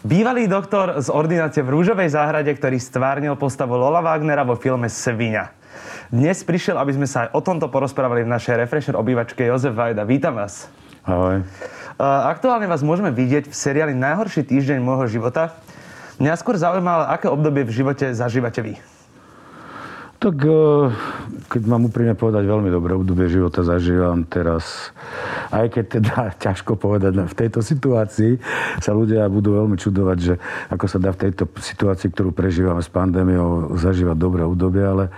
Bývalý doktor z ordinácie v Rúžovej záhrade, ktorý stvárnil postavu Lola Wagnera vo filme Svinia. Dnes prišiel, aby sme sa aj o tomto porozprávali v našej Refresher obývačke Jozef Vajda. Vítam vás. Ahoj. Aktuálne vás môžeme vidieť v seriáli Najhorší týždeň môjho života. Mňa skôr zaujíma, aké obdobie v živote zažívate vy. Tak e, keď mám úprimne povedať, veľmi dobré obdobie života zažívam teraz. Aj keď teda ťažko povedať, v tejto situácii sa ľudia budú veľmi čudovať, že ako sa dá v tejto situácii, ktorú prežívame s pandémiou, zažívať dobré obdobie, ale e,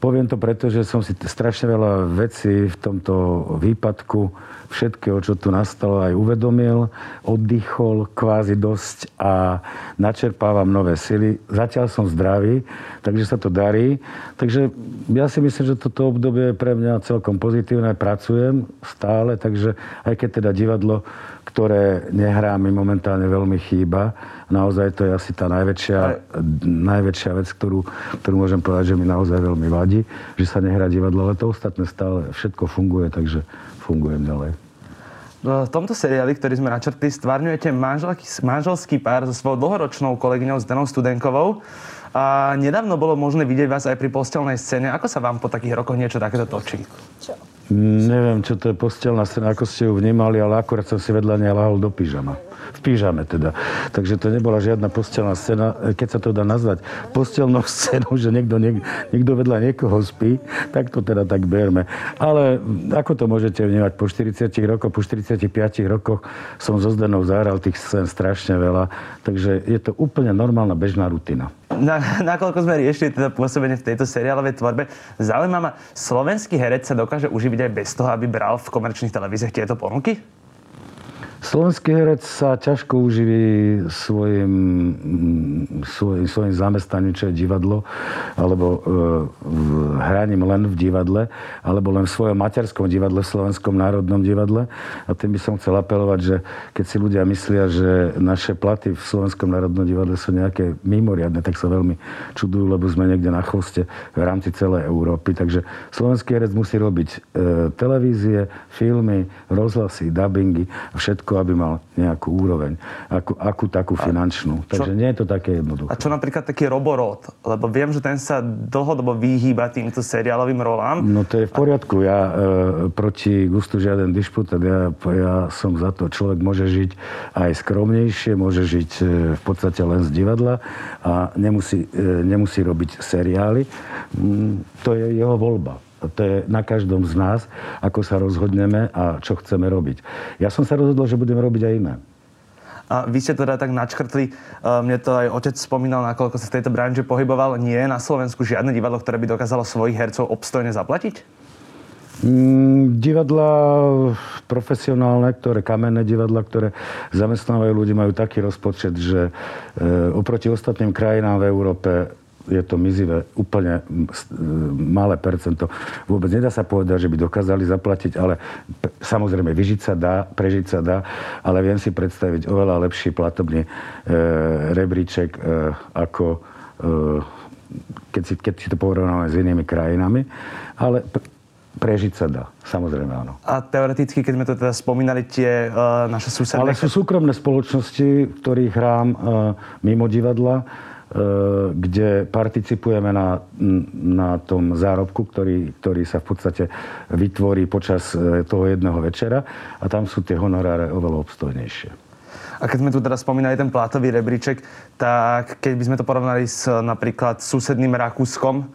poviem to preto, že som si strašne veľa vecí v tomto výpadku všetkého, čo tu nastalo, aj uvedomil, oddychol kvázi dosť a načerpávam nové sily. Zatiaľ som zdravý, takže sa to darí. Takže ja si myslím, že toto obdobie je pre mňa celkom pozitívne. Pracujem stále, takže aj keď teda divadlo, ktoré nehrá mi momentálne veľmi chýba, naozaj to je asi tá najväčšia, aj. najväčšia vec, ktorú, ktorú môžem povedať, že mi naozaj veľmi vadí, že sa nehrá divadlo, ale to ostatné stále všetko funguje, takže fungujem ďalej. V tomto seriáli, ktorý sme načrtli, stvárňujete manželský pár so svojou dlhoročnou kolegyňou Danou Studenkovou. A nedávno bolo možné vidieť vás aj pri postelnej scéne. Ako sa vám po takých rokoch niečo takéto točí? Čo? Neviem, čo to je postelná scéna, ako ste ju vnímali, ale akurát som si vedľa nej lahol do pyžama. V pyžame teda. Takže to nebola žiadna postelná scéna, keď sa to dá nazvať postelnou scénou, že niekto, niek, niekto vedľa niekoho spí, tak to teda tak berme. Ale ako to môžete vnímať? Po 40 rokoch, po 45 rokoch som so Zdenou zahral tých scén strašne veľa, takže je to úplne normálna bežná rutina na, nakoľko sme riešili teda pôsobenie v tejto seriálovej tvorbe, zaujíma ma, slovenský herec sa dokáže uživiť aj bez toho, aby bral v komerčných televíziách tieto ponuky? Slovenský herec sa ťažko uživí svojim, svoj, svojim zamestnaním, čo je divadlo, alebo e, hraním len v divadle, alebo len v svojom materskom divadle, v Slovenskom národnom divadle. A tým by som chcel apelovať, že keď si ľudia myslia, že naše platy v Slovenskom národnom divadle sú nejaké mimoriadne, tak sa veľmi čudujú, lebo sme niekde na chvoste v rámci celej Európy. Takže slovenský herec musí robiť e, televízie, filmy, rozhlasy, dubbingy a všetko všetko, aby mal nejakú úroveň, akú, akú takú finančnú. Takže čo, nie je to také jednoduché. A čo napríklad taký Roborod? Lebo viem, že ten sa dlhodobo vyhýba týmto seriálovým rolám. No to je v poriadku. Ja e, proti gustu žiaden dišput, ja, ja som za to. Človek môže žiť aj skromnejšie, môže žiť e, v podstate len z divadla a nemusí, e, nemusí robiť seriály. Mm, to je jeho voľba. To je na každom z nás, ako sa rozhodneme a čo chceme robiť. Ja som sa rozhodol, že budem robiť aj iné. A vy ste teda tak načkrtli, e, mne to aj otec spomínal, nakoľko sa v tejto branži pohyboval, nie je na Slovensku žiadne divadlo, ktoré by dokázalo svojich hercov obstojne zaplatiť? Mm, divadla profesionálne, ktoré kamenné divadla, ktoré zamestnávajú ľudí, majú taký rozpočet, že e, oproti ostatným krajinám v Európe je to mizivé, úplne malé percento. Vôbec nedá sa povedať, že by dokázali zaplatiť, ale samozrejme vyžiť sa dá, prežiť sa dá, ale viem si predstaviť oveľa lepší platobný e, rebríček e, ako e, keď, si, keď si to porovnáme s inými krajinami. Ale prežiť sa dá, samozrejme áno. A teoreticky, keď sme to teda spomínali, tie uh, naše susedné... Ale sú súkromné spoločnosti, ktorých hrám uh, mimo divadla, E, kde participujeme na, na tom zárobku, ktorý, ktorý sa v podstate vytvorí počas e, toho jedného večera. A tam sú tie honoráre oveľa obstojnejšie. A keď sme tu teraz spomínali ten plátový rebríček, tak keď by sme to porovnali s napríklad susedným Rakúskom,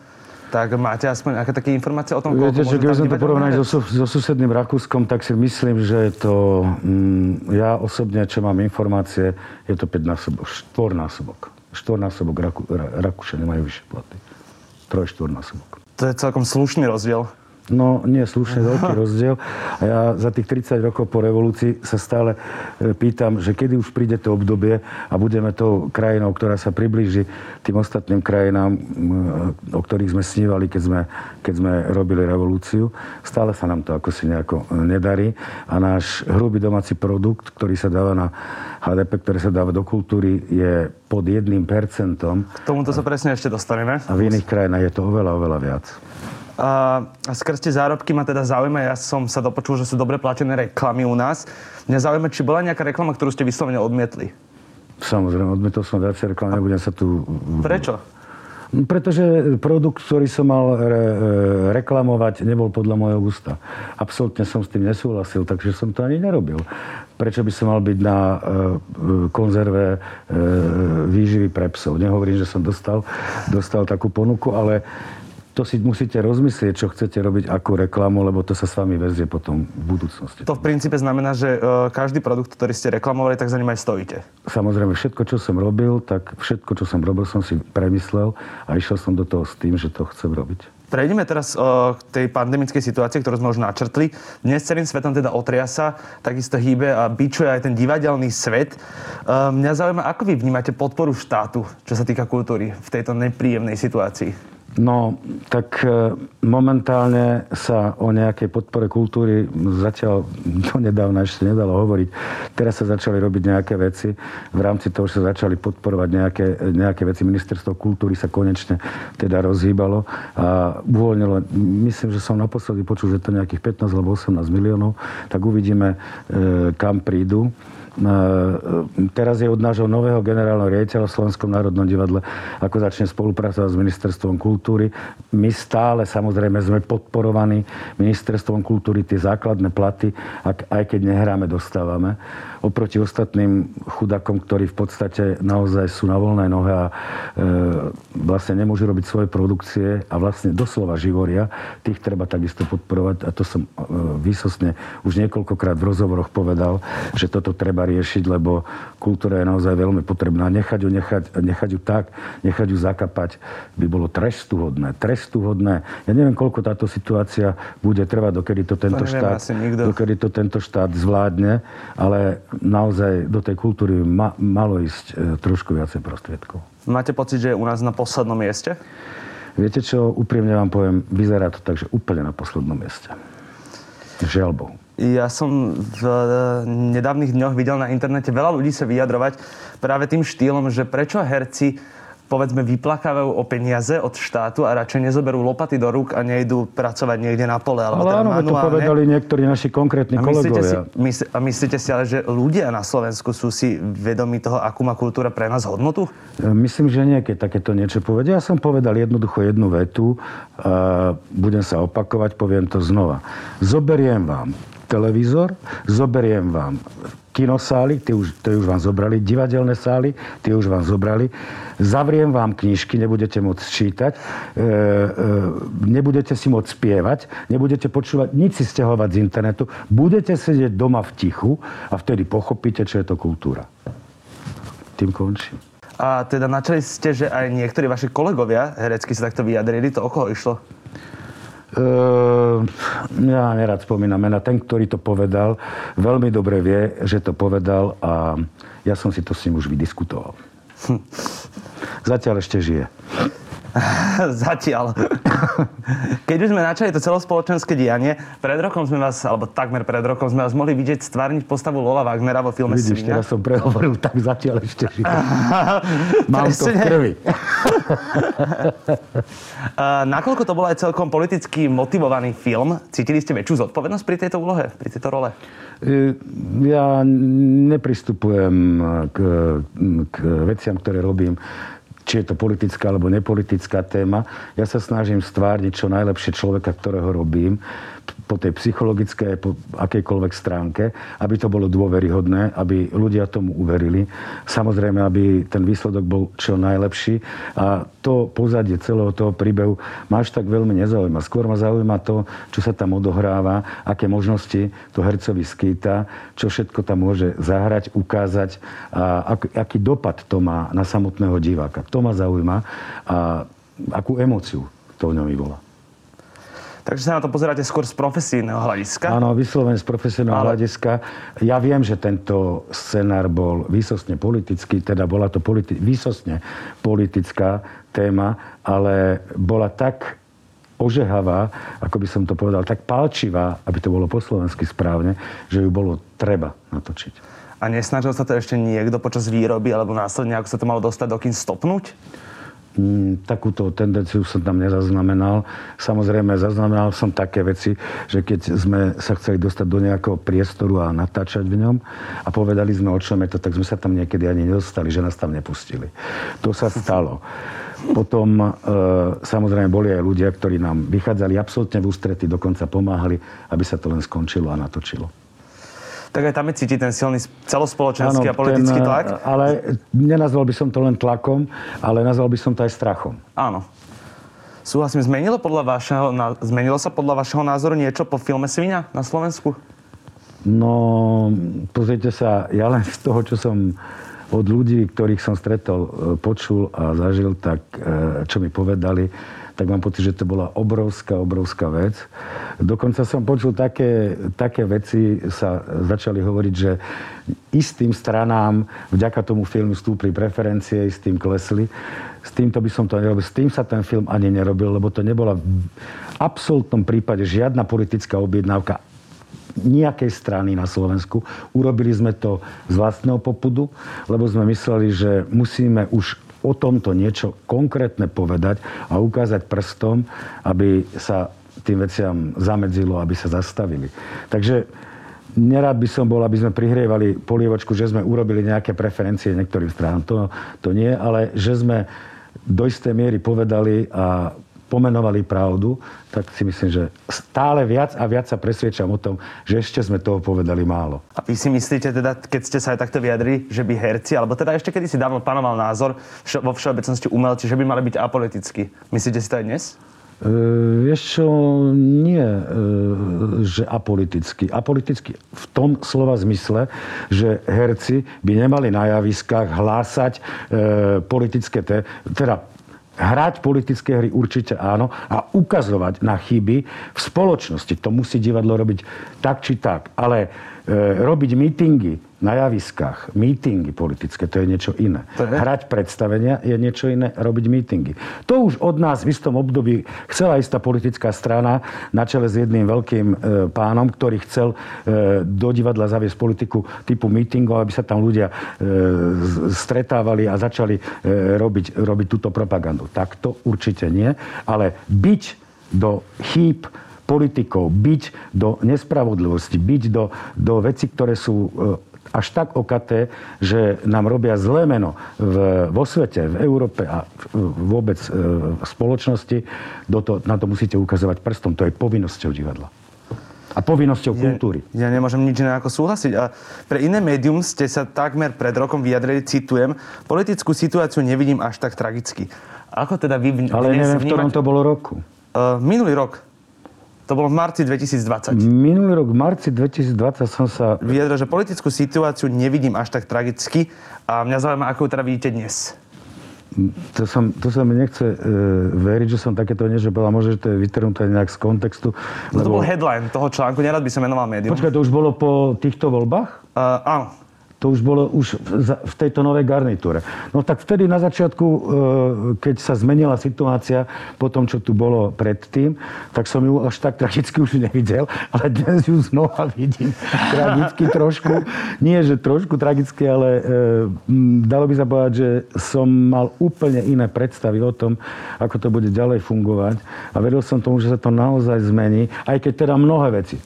tak máte aspoň nejaké také informácie o tom, koľko Viete, že keby sme to porovnali so, so susedným Rakúskom, tak si myslím, že je to, mm, ja osobne, čo mám informácie, je to 5 násobok, 4 násobok štvornásobok Raku, Rakúšania majú vyššie platy. Troj, štvornásobok. To je celkom slušný rozdiel. No nie, slušne veľký rozdiel. A ja za tých 30 rokov po revolúcii sa stále e, pýtam, že kedy už príde to obdobie a budeme tou krajinou, ktorá sa priblíži tým ostatným krajinám, o ktorých sme snívali, keď sme, keď sme robili revolúciu. Stále sa nám to ako si nejako e, nedarí a náš hrubý domáci produkt, ktorý sa dáva na HDP, ktorý sa dáva do kultúry, je pod 1%. K tomuto sa presne ešte dostaneme. A v iných krajinách je to oveľa, oveľa viac. A skrz tie zárobky ma teda zaujíma, ja som sa dopočul, že sú dobre platené reklamy u nás. Mňa zaujíma, či bola nejaká reklama, ktorú ste vyslovene odmietli. Samozrejme, odmietol som viacej reklamy, nebudem sa tu... Prečo? Pretože produkt, ktorý som mal re, e, reklamovať, nebol podľa môjho gusta. Absolutne som s tým nesúhlasil, takže som to ani nerobil. Prečo by som mal byť na e, konzerve e, výživy pre psov? Nehovorím, že som dostal, dostal takú ponuku, ale to si musíte rozmyslieť, čo chcete robiť, akú reklamu, lebo to sa s vami vezie potom v budúcnosti. To v princípe znamená, že uh, každý produkt, ktorý ste reklamovali, tak za ním aj stojíte. Samozrejme, všetko, čo som robil, tak všetko, čo som robil, som si premyslel a išiel som do toho s tým, že to chcem robiť. Prejdeme teraz uh, k tej pandemickej situácii, ktorú sme už načrtli. Dnes celým svetom teda otriasa, takisto hýbe a bičuje aj ten divadelný svet. Uh, mňa zaujíma, ako vy vnímate podporu štátu, čo sa týka kultúry v tejto nepríjemnej situácii? No, tak e, momentálne sa o nejakej podpore kultúry zatiaľ to nedávno ešte nedalo hovoriť. Teraz sa začali robiť nejaké veci. V rámci toho sa začali podporovať nejaké, nejaké veci. Ministerstvo kultúry sa konečne teda rozhýbalo a uvoľnilo. Myslím, že som naposledy počul, že to nejakých 15 alebo 18 miliónov. Tak uvidíme, e, kam prídu. E, teraz je od nášho nového generálneho riaditeľa v Slovenskom národnom divadle, ako začne spolupracovať s Ministerstvom kultúry. My stále samozrejme sme podporovaní Ministerstvom kultúry, tie základné platy, aj keď nehráme, dostávame. Oproti ostatným chudakom, ktorí v podstate naozaj sú na voľnej nohe a e, vlastne nemôžu robiť svoje produkcie a vlastne doslova živoria, tých treba takisto podporovať a to som e, výsostne už niekoľkokrát v rozhovoroch povedal, že toto treba riešiť, lebo kultúra je naozaj veľmi potrebná. Nechať ju, nechať, nechať ju tak, nechať ju zakapať by bolo trestuhodné. Trestuhodné. Ja neviem, koľko táto situácia bude trvať, dokedy to tento, to štát, dokedy to tento štát zvládne, ale naozaj do tej kultúry ma, malo ísť e, trošku viacej prostriedkov. Máte pocit, že je u nás na poslednom mieste? Viete čo, úprimne vám poviem, vyzerá to tak, že úplne na poslednom mieste. Žiaľ Bohu. Ja som v nedávnych dňoch videl na internete veľa ľudí sa vyjadrovať práve tým štýlom, že prečo herci povedzme vyplakávajú o peniaze od štátu a radšej nezoberú lopaty do rúk a nejdú pracovať niekde na pole. Alebo ale teda áno, manuálne. to povedali niektorí naši konkrétni a kolegovia. Si, mysl, a myslíte si ale, že ľudia na Slovensku sú si vedomi toho, akú má kultúra pre nás hodnotu? E, myslím, že nie, keď takéto niečo povedia. Ja som povedal jednoducho jednu vetu a budem sa opakovať, poviem to znova. Zoberiem vám televízor, zoberiem vám kinosály, tie už, tie už vám zobrali, divadelné sály, tie už vám zobrali, zavriem vám knižky, nebudete môcť čítať, e, e, nebudete si môcť spievať, nebudete počúvať, nič si stiahovať z internetu, budete sedieť doma v tichu a vtedy pochopíte, čo je to kultúra. Tým končím. A teda načali ste, že aj niektorí vaši kolegovia herecky sa takto vyjadrili, to o koho išlo? Uh, ja nerad spomínam mena. Ten, ktorý to povedal, veľmi dobre vie, že to povedal a ja som si to s ním už vydiskutoval. Hm. Zatiaľ ešte žije. Zatiaľ. Keď už sme načali to celospoločenské dianie, pred rokom sme vás, alebo takmer pred rokom sme vás mohli vidieť stvárniť postavu Lola Wagnera vo filme Vidíš, Svina. teraz som prehovoril, tak zatiaľ ešte žije. Mám to v krvi. Nakoľko to bol aj celkom politicky motivovaný film, cítili ste väčšiu zodpovednosť pri tejto úlohe, pri tejto role? E, ja nepristupujem k, k veciam, ktoré robím či je to politická alebo nepolitická téma. Ja sa snažím stvárniť čo najlepšie človeka, ktorého robím po tej psychologickej, po akejkoľvek stránke, aby to bolo dôveryhodné, aby ľudia tomu uverili. Samozrejme, aby ten výsledok bol čo najlepší. A to pozadie celého toho príbehu ma až tak veľmi nezaujíma. Skôr ma zaujíma to, čo sa tam odohráva, aké možnosti to hercovi skýta, čo všetko tam môže zahrať, ukázať a aký dopad to má na samotného diváka. To ma zaujíma a akú emóciu to v ňom vyvolá. Takže sa na to pozeráte skôr z profesijného hľadiska? Áno, vyslovene z profesijného Ale... hľadiska. Ja viem, že tento scenár bol výsostne politický, teda bola to politi- výsostne politická téma, ale bola tak ožehavá, ako by som to povedal, tak palčivá, aby to bolo po slovensky správne, že ju bolo treba natočiť. A nesnažil sa to ešte niekto počas výroby alebo následne, ako sa to malo dostať do kín stopnúť? Mm, takúto tendenciu som tam nezaznamenal. Samozrejme, zaznamenal som také veci, že keď sme sa chceli dostať do nejakého priestoru a natáčať v ňom a povedali sme, o čom je to, tak sme sa tam niekedy ani nedostali, že nás tam nepustili. To sa stalo. Potom e, samozrejme boli aj ľudia, ktorí nám vychádzali absolútne v ústrety, dokonca pomáhali, aby sa to len skončilo a natočilo tak aj tam je cítiť ten silný celospoločenský ano, a politický ten, tlak. Ale nenazval by som to len tlakom, ale nazval by som to aj strachom. Áno. Súhlasím, zmenilo, podľa vašeho, zmenilo sa podľa vašeho názoru niečo po filme Svinia na Slovensku? No, pozrite sa, ja len z toho, čo som od ľudí, ktorých som stretol, e, počul a zažil, tak e, čo mi povedali, tak mám pocit, že to bola obrovská, obrovská vec. Dokonca som počul také, také veci, sa začali hovoriť, že istým stranám vďaka tomu filmu stúpli preferencie, istým klesli. S týmto by som to nerobil. S tým sa ten film ani nerobil, lebo to nebola v absolútnom prípade žiadna politická objednávka nejakej strany na Slovensku. Urobili sme to z vlastného popudu, lebo sme mysleli, že musíme už o tomto niečo konkrétne povedať a ukázať prstom, aby sa tým veciam zamedzilo, aby sa zastavili. Takže nerád by som bol, aby sme prihrievali polievočku, že sme urobili nejaké preferencie niektorým stranám. To, to nie, ale že sme do istej miery povedali a pomenovali pravdu, tak si myslím, že stále viac a viac sa presviečam o tom, že ešte sme toho povedali málo. A vy si myslíte teda, keď ste sa aj takto vyjadrili, že by herci, alebo teda ešte kedy si dávno panoval názor vo všeobecnosti umelci, že by mali byť apolitickí. Myslíte si to aj dnes? E, vieš čo, nie, e, že apoliticky. Apoliticky v tom slova zmysle, že herci by nemali na javiskách hlásať e, politické, te, teda Hrať politické hry určite áno a ukazovať na chyby v spoločnosti. To musí divadlo robiť tak či tak. Ale robiť mítingy na javiskách, mítingy politické, to je niečo iné. Je? Hrať predstavenia je niečo iné, robiť mítingy. To už od nás v istom období chcela istá politická strana na čele s jedným veľkým e, pánom, ktorý chcel e, do divadla zaviesť politiku typu mítingov, aby sa tam ľudia e, stretávali a začali e, robiť, robiť túto propagandu. Tak to určite nie, ale byť do chýb politikov, byť do nespravodlivosti, byť do, do veci, ktoré sú e, až tak okaté, že nám robia zlé meno v, vo svete, v Európe a vôbec e, v spoločnosti, do to, na to musíte ukazovať prstom. To je povinnosťou divadla. A povinnosťou ja, kultúry. Ja nemôžem nič iné ako súhlasiť. A pre iné médium ste sa takmer pred rokom vyjadrili, citujem, politickú situáciu nevidím až tak tragicky. Ako teda vy... Ale neviem, v ktorom to bolo roku. Uh, minulý rok. To bolo v marci 2020. Minulý rok v marci 2020 som sa... Vyjadril, že politickú situáciu nevidím až tak tragicky a mňa zaujíma, ako ju teda vidíte dnes. To, som, to sa mi nechce e, veriť, že som takéto niečo povedal. Možno, že to je vytrhnuté nejak z kontextu. No lebo... to bol headline toho článku, nerad by som menoval médium. Počkaj, to už bolo po týchto voľbách? Uh, áno. To už bolo už v tejto novej garnitúre. No tak vtedy na začiatku, e, keď sa zmenila situácia po tom, čo tu bolo predtým, tak som ju až tak tragicky už nevidel, ale dnes ju znova vidím tragicky trošku. Nie, že trošku tragicky, ale e, dalo by sa povedať, že som mal úplne iné predstavy o tom, ako to bude ďalej fungovať. A veril som tomu, že sa to naozaj zmení, aj keď teda mnohé veci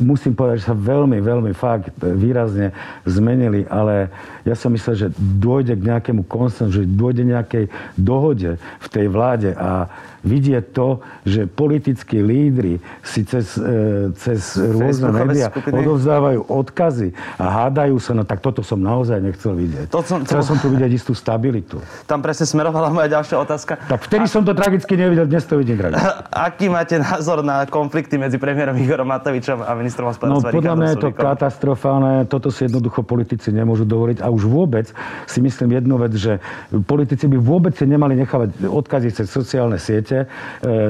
musím povedať, že sa veľmi, veľmi fakt výrazne zmenili, ale ja som myslel, že dôjde k nejakému konsenzu, že dôjde nejakej dohode v tej vláde a vidieť to, že politickí lídry si cez, e, cez rôzne médiá odovzdávajú odkazy a hádajú sa, no tak toto som naozaj nechcel vidieť. To som, Chcel to... som tu vidieť istú stabilitu. Tam presne smerovala moja ďalšia otázka. Tak vtedy a... som to tragicky nevidel, dnes to vidím tragicky. Aký máte názor na konflikty medzi premiérom Igorom Matovičom a ministrom No hospodárstva podľa mňa je to katastrofálne, toto si jednoducho politici nemôžu dovoliť a už vôbec si myslím jednu vec, že politici by vôbec si nemali nechávať odkazy cez sociálne siete, e,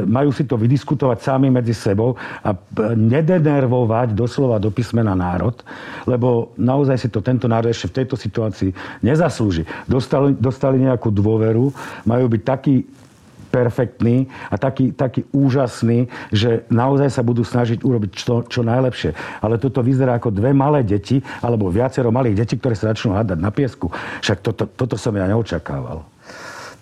majú si to vydiskutovať sami medzi sebou a p- nedenervovať doslova do písmena národ, lebo naozaj si to tento národ ešte v tejto situácii nezaslúži. Dostali, dostali nejakú dôveru, majú byť takí perfektný a taký, taký úžasný, že naozaj sa budú snažiť urobiť čo, čo najlepšie. Ale toto vyzerá ako dve malé deti, alebo viacero malých detí, ktoré sa začnú hádať na piesku. Však toto, toto som ja neočakával.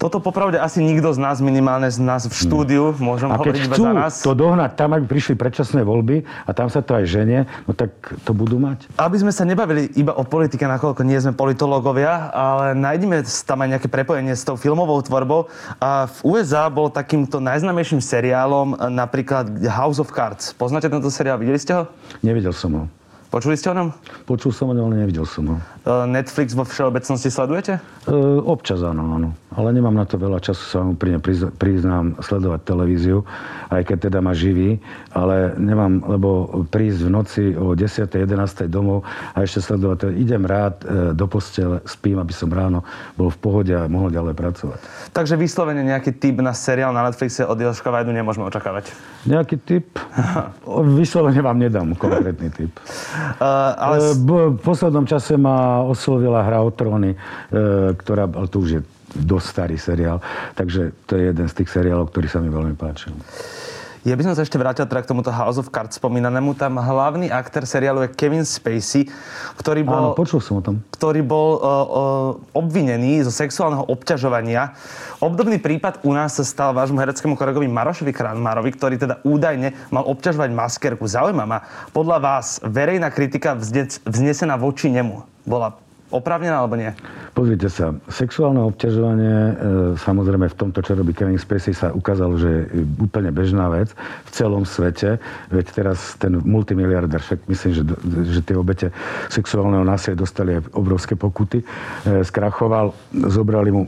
Toto popravde asi nikto z nás, minimálne z nás v štúdiu, môžem A hovoriť chcú za nás. to dohnať tam, aby prišli predčasné voľby a tam sa to aj ženie, no tak to budú mať. Aby sme sa nebavili iba o politike, nakoľko nie sme politológovia, ale nájdeme tam aj nejaké prepojenie s tou filmovou tvorbou. A v USA bol takýmto najznámejším seriálom e, napríklad House of Cards. Poznáte tento seriál? Videli ste ho? Nevidel som ho. Počuli ste o ňom? Počul som ho, ale nevidel som ho. E, Netflix vo všeobecnosti sledujete? E, občas áno, áno. Ale nemám na to veľa času, sa vám prizna- priznám, sledovať televíziu, aj keď teda ma živí, ale nemám, lebo prísť v noci o 10. 11. domov a ešte sledovať, to- idem rád e, do postele, spím, aby som ráno bol v pohode a mohol ďalej pracovať. Takže vyslovene nejaký typ na seriál na Netflixe od Joška Vajdu nemôžeme očakávať. Nejaký typ? Vyslovene vám nedám konkrétny typ. Uh, ale E, v poslednom čase ma oslovila hra o tróny, e, ktorá, ale to už je dosť starý seriál, takže to je jeden z tých seriálov, ktorý sa mi veľmi páčil. Ja by som sa ešte vrátil teda k tomuto House of Cards spomínanému. Tam hlavný aktér seriálu je Kevin Spacey, ktorý Áno, bol, počul som o tom. ktorý bol uh, uh, obvinený zo sexuálneho obťažovania. Obdobný prípad u nás sa stal vášmu hereckému kolegovi Marošovi Kranmárovi, ktorý teda údajne mal obťažovať maskerku. Zaujíma ma, podľa vás verejná kritika vzne- vznesená voči nemu bola oprávnená alebo nie? Pozrite sa, sexuálne obťažovanie, e, samozrejme v tomto, čo robí Kevin Spacey, sa ukázalo, že je úplne bežná vec v celom svete. Veď teraz ten multimiliardár, však myslím, že, že tie obete sexuálneho násilia dostali aj obrovské pokuty, e, skrachoval, zobrali mu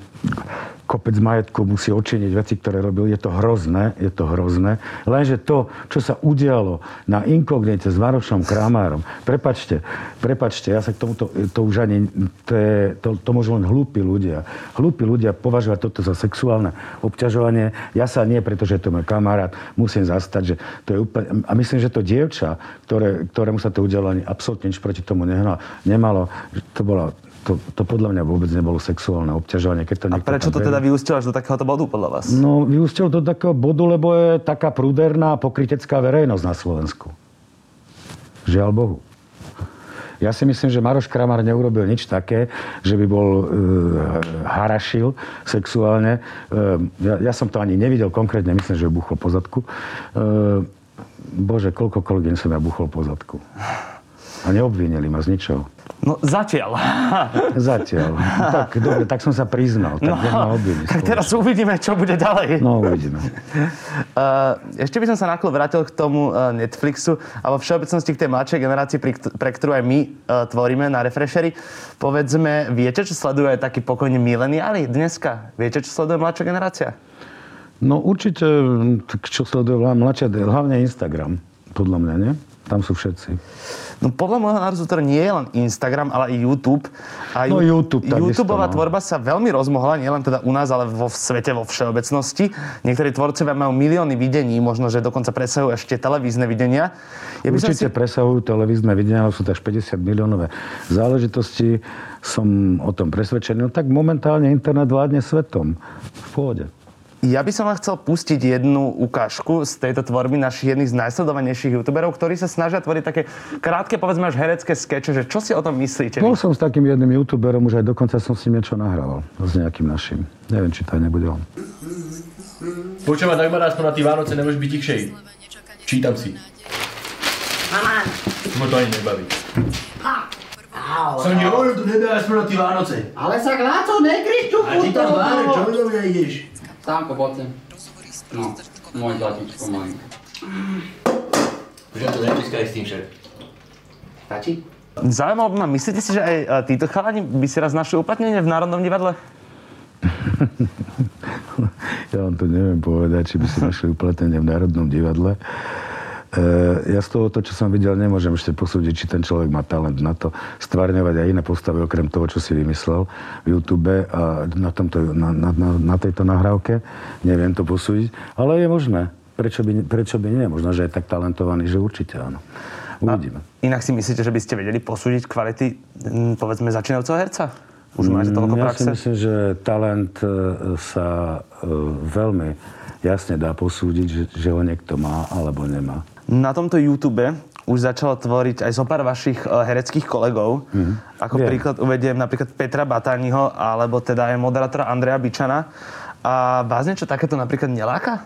kopec majetku, musí odčiniť veci, ktoré robil. Je to hrozné, je to hrozné. Lenže to, čo sa udialo na inkognite s Marošom Kramárom, prepačte, prepačte, ja sa k tomuto, to už ani, to, je, to, to môžu len hlúpi ľudia. Hlúpi ľudia považovať toto za sexuálne obťažovanie. Ja sa nie, pretože je to môj kamarát, musím zastať, že to je úplne... A myslím, že to dievča, ktoré, ktorému sa to udialo, ani absolútne nič proti tomu nemalo. nemalo to bolo to, to podľa mňa vôbec nebolo sexuálne obťažovanie. Keď to A prečo to teda vyústilo až do takéhoto bodu podľa vás? No, vyústil do takého bodu, lebo je taká prúderná pokritecká verejnosť na Slovensku. Žiaľ Bohu. Ja si myslím, že Maroš Kramar neurobil nič také, že by bol e, harašil sexuálne. E, ja, ja som to ani nevidel konkrétne, myslím, že buchol po zadku. E, bože, koľko kolegyň som ja buchol po zadku. A neobvinili ma z ničoho. No zatiaľ. Zatiaľ. Tak, dobre, tak som sa priznal. Tak no, tak teraz uvidíme, čo bude ďalej. No, uvidíme. Uh, ešte by som sa naklo vrátil k tomu uh, Netflixu a vo všeobecnosti k tej mladšej generácii, kt- pre ktorú aj my uh, tvoríme na Refreshery. Povedzme, viete, čo sledujú aj takí pokojní mileniáli dneska? Viete, čo sleduje mladšia generácia? No určite, tak čo sleduje mladšia, hlavne Instagram, podľa mňa, nie? Tam sú všetci. No podľa môjho názoru to nie je len Instagram, ale i YouTube. A No, YouTube YouTubeová no. tvorba sa veľmi rozmohla, nielen teda u nás, ale vo svete, vo všeobecnosti. Niektorí tvorcovia majú milióny videní, možno, že dokonca presahujú ešte televízne videnia. Ja Určite presahujú televízne videnia, ale sú to až 50 miliónové záležitosti. Som o tom presvedčený. No tak momentálne internet vládne svetom. V pôde. Ja by som vám chcel pustiť jednu ukážku z tejto tvorby našich jedných z najsledovanejších youtuberov, ktorí sa snažia tvoriť také krátke, povedzme až herecké skeče, že čo si o tom myslíte? Bol som s takým jedným youtuberom, už aj dokonca som s ním niečo nahrával. S nejakým našim. Neviem, či to aj nebude on. Počúvať dojma aspoň na tie Vánoce nemôžeš byť tichšej. Čítam si. Mama, Ma to ani nebaví. Som ti hovoril, tu nedá aspoň na tie Vánoce. ale sa na to nekriču, A ti tam váre, čo do mňa ideš? Sánko, poď sem. No, môj zlatičko malinko. Už to nepiskaj s tým, šéf. Stačí? Zaujímavé ma, myslíte si, že aj e, títo chalani by si raz našli uplatnenie v Národnom divadle? Ja vám to neviem povedať, či by si našli uplatnenie v Národnom divadle. Ja z toho, to, čo som videl, nemôžem ešte posúdiť, či ten človek má talent na to stvárňovať aj iné postavy, okrem toho, čo si vymyslel v YouTube a na, tomto, na, na, na, tejto nahrávke. Neviem to posúdiť, ale je možné. Prečo by, prečo by nie? Možno, že je tak talentovaný, že určite áno. Uvidíme. A inak si myslíte, že by ste vedeli posúdiť kvality, povedzme, začínajúceho herca? Už máte toľko Mm, Ja praxe? si myslím, že talent e, sa e, veľmi jasne dá posúdiť, že, že ho niekto má alebo nemá. Na tomto YouTube už začalo tvoriť aj zo pár vašich e, hereckých kolegov. Ako Viem. príklad uvediem napríklad Petra Batániho, alebo teda aj moderátora Andreja Bičana. A vás niečo takéto napríklad neláka?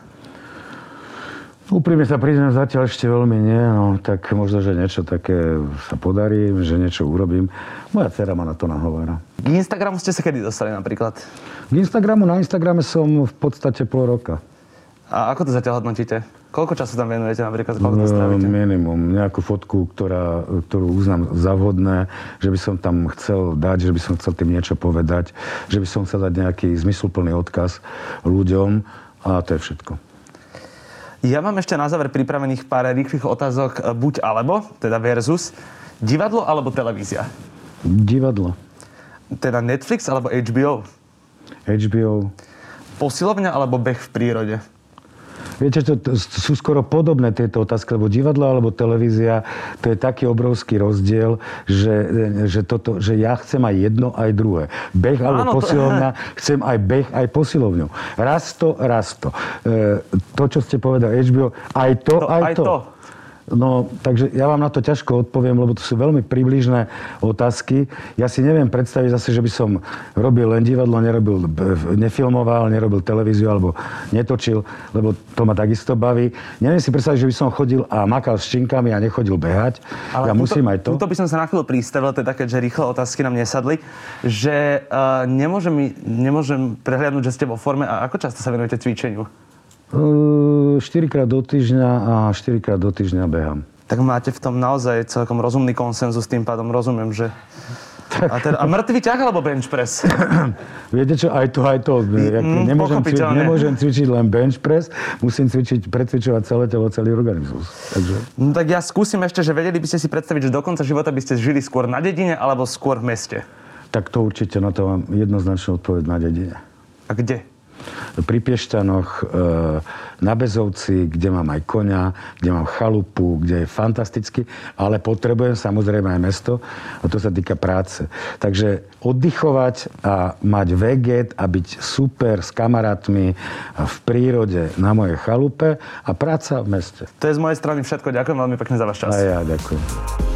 Úprimne sa priznám, zatiaľ ešte veľmi nie, no tak možno, že niečo také sa podarí, že niečo urobím. Moja dcera ma na to nahovára. K Instagramu ste sa kedy dostali napríklad? K Instagramu, na Instagrame som v podstate pol roka. A ako to zatiaľ hodnotíte? Koľko času tam venujete napríklad? Koľko No, strávite? minimum. Nejakú fotku, ktorá, ktorú uznám za vhodné, že by som tam chcel dať, že by som chcel tým niečo povedať, že by som chcel dať nejaký zmysluplný odkaz ľuďom a to je všetko. Ja mám ešte na záver pripravených pár rýchlych otázok e, buď alebo, teda versus. Divadlo alebo televízia? Divadlo, Teda Netflix alebo HBO? HBO. Posilovňa alebo beh v prírode? Viete, to, to sú skoro podobné tieto otázky, lebo divadlo alebo televízia, to je taký obrovský rozdiel, že, že, toto, že ja chcem aj jedno, aj druhé. Beh alebo Áno, to- posilovňa, chcem aj beh, aj posilovňu. Raz to, raz to. E, to, čo ste povedali, HBO, aj to, To, aj, aj to. to. No, takže ja vám na to ťažko odpoviem, lebo to sú veľmi približné otázky. Ja si neviem predstaviť zase, že by som robil len divadlo, nerobil, nefilmoval, nerobil televíziu alebo netočil, lebo to ma takisto baví. Neviem si predstaviť, že by som chodil a makal s činkami a nechodil behať. ja musím aj to. Tuto by som sa na chvíľu pristavil, teda keďže rýchle otázky nám nesadli, že uh, nemôžem, nemôžem prehliadnúť, že ste vo forme a ako často sa venujete cvičeniu? 4 krát do týždňa a 4 krát do týždňa behám. Tak máte v tom naozaj celkom rozumný konsenzus, tým pádom rozumiem, že... A, teda, a mŕtvý ťah alebo bench press? Viete čo, aj to, aj to. Jak Mm, nemôžem, cvičiť, nemôžem cvičiť len bench press, musím cvičiť, precvičovať celé telo, celý organizmus. Takže... No tak ja skúsim ešte, že vedeli by ste si predstaviť, že do konca života by ste žili skôr na dedine alebo skôr v meste. Tak to určite na to mám jednoznačnú odpoveď na dedine. A kde? Pri Piešťanoch, e, na Bezovci, kde mám aj konia, kde mám chalupu, kde je fantasticky, ale potrebujem samozrejme aj mesto a to sa týka práce. Takže oddychovať a mať veget a byť super s kamarátmi v prírode na mojej chalupe a práca v meste. To je z mojej strany všetko. Ďakujem veľmi pekne za váš čas. A ja ďakujem.